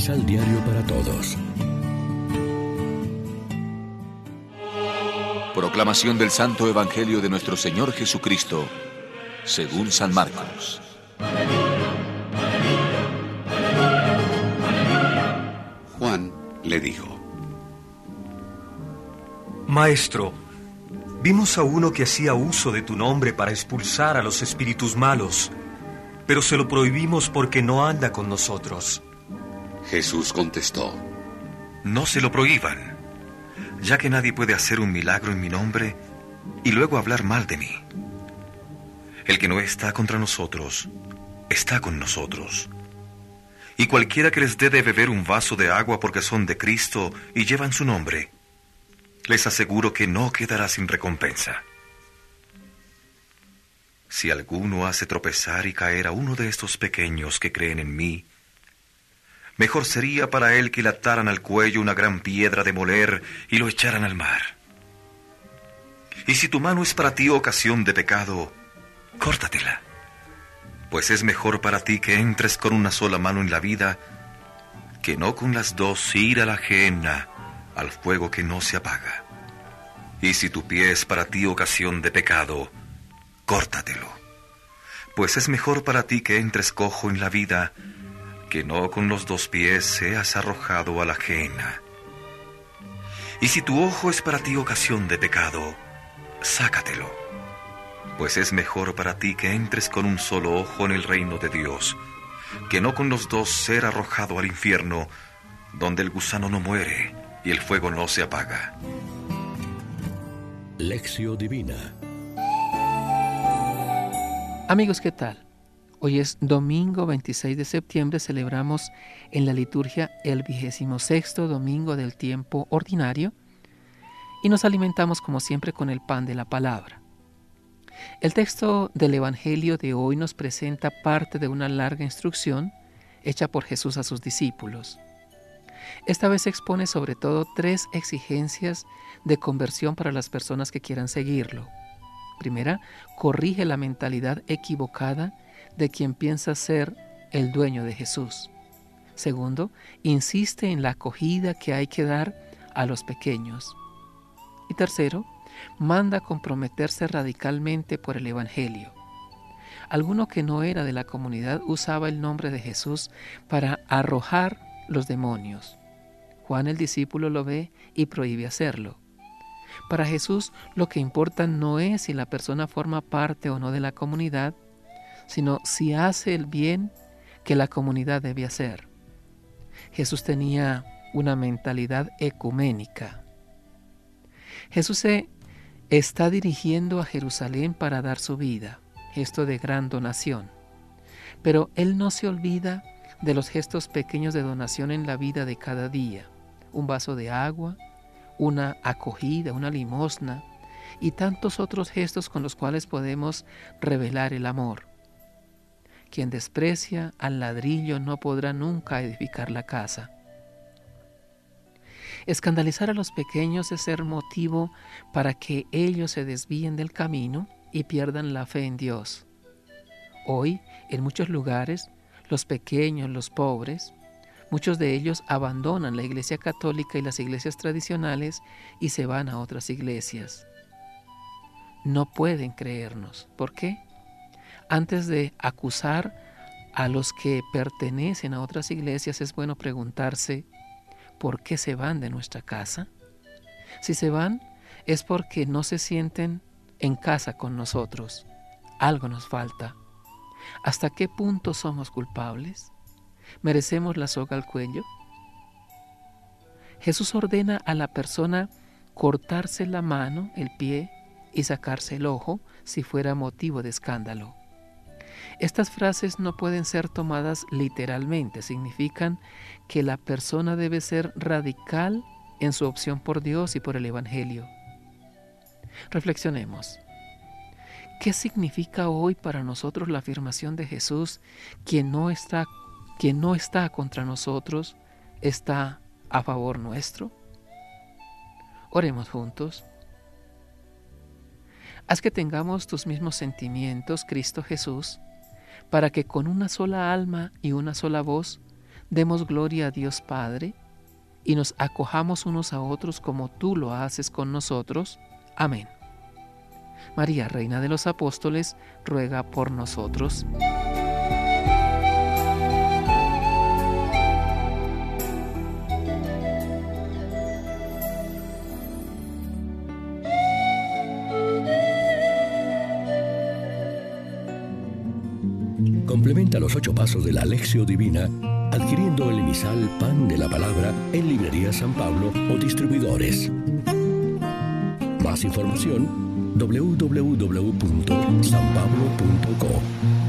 Misal Diario para Todos. Proclamación del Santo Evangelio de nuestro Señor Jesucristo, según San Marcos. Juan le dijo, Maestro, vimos a uno que hacía uso de tu nombre para expulsar a los espíritus malos, pero se lo prohibimos porque no anda con nosotros. Jesús contestó, No se lo prohíban, ya que nadie puede hacer un milagro en mi nombre y luego hablar mal de mí. El que no está contra nosotros, está con nosotros. Y cualquiera que les dé de beber un vaso de agua porque son de Cristo y llevan su nombre, les aseguro que no quedará sin recompensa. Si alguno hace tropezar y caer a uno de estos pequeños que creen en mí, mejor sería para él que le ataran al cuello una gran piedra de moler y lo echaran al mar. Y si tu mano es para ti ocasión de pecado, córtatela, pues es mejor para ti que entres con una sola mano en la vida que no con las dos ir a la ajena al fuego que no se apaga. Y si tu pie es para ti ocasión de pecado, córtatelo, pues es mejor para ti que entres cojo en la vida que no con los dos pies seas arrojado a la ajena. Y si tu ojo es para ti ocasión de pecado, sácatelo, pues es mejor para ti que entres con un solo ojo en el reino de Dios, que no con los dos ser arrojado al infierno, donde el gusano no muere y el fuego no se apaga. Lección Divina. Amigos, ¿qué tal? Hoy es domingo 26 de septiembre, celebramos en la liturgia el vigésimo sexto domingo del tiempo ordinario y nos alimentamos como siempre con el pan de la palabra. El texto del Evangelio de hoy nos presenta parte de una larga instrucción hecha por Jesús a sus discípulos. Esta vez expone sobre todo tres exigencias de conversión para las personas que quieran seguirlo. Primera, corrige la mentalidad equivocada de quien piensa ser el dueño de Jesús. Segundo, insiste en la acogida que hay que dar a los pequeños. Y tercero, manda comprometerse radicalmente por el Evangelio. Alguno que no era de la comunidad usaba el nombre de Jesús para arrojar los demonios. Juan el discípulo lo ve y prohíbe hacerlo. Para Jesús lo que importa no es si la persona forma parte o no de la comunidad, sino si hace el bien que la comunidad debe hacer. Jesús tenía una mentalidad ecuménica. Jesús se está dirigiendo a Jerusalén para dar su vida, gesto de gran donación. Pero Él no se olvida de los gestos pequeños de donación en la vida de cada día. Un vaso de agua, una acogida, una limosna y tantos otros gestos con los cuales podemos revelar el amor. Quien desprecia al ladrillo no podrá nunca edificar la casa. Escandalizar a los pequeños es ser motivo para que ellos se desvíen del camino y pierdan la fe en Dios. Hoy, en muchos lugares, los pequeños, los pobres, muchos de ellos abandonan la Iglesia Católica y las iglesias tradicionales y se van a otras iglesias. No pueden creernos. ¿Por qué? Antes de acusar a los que pertenecen a otras iglesias, es bueno preguntarse, ¿por qué se van de nuestra casa? Si se van, es porque no se sienten en casa con nosotros. Algo nos falta. ¿Hasta qué punto somos culpables? ¿Merecemos la soga al cuello? Jesús ordena a la persona cortarse la mano, el pie y sacarse el ojo si fuera motivo de escándalo. Estas frases no pueden ser tomadas literalmente, significan que la persona debe ser radical en su opción por Dios y por el Evangelio. Reflexionemos. ¿Qué significa hoy para nosotros la afirmación de Jesús, quien no está, no está contra nosotros, está a favor nuestro? Oremos juntos. Haz que tengamos tus mismos sentimientos, Cristo Jesús, para que con una sola alma y una sola voz Demos gloria a Dios Padre y nos acojamos unos a otros como tú lo haces con nosotros. Amén. María, Reina de los Apóstoles, ruega por nosotros. Complementa los ocho pasos de la Alexio Divina adquiriendo el emisal Pan de la Palabra en Librería San Pablo o distribuidores. Más información www.sanpablo.co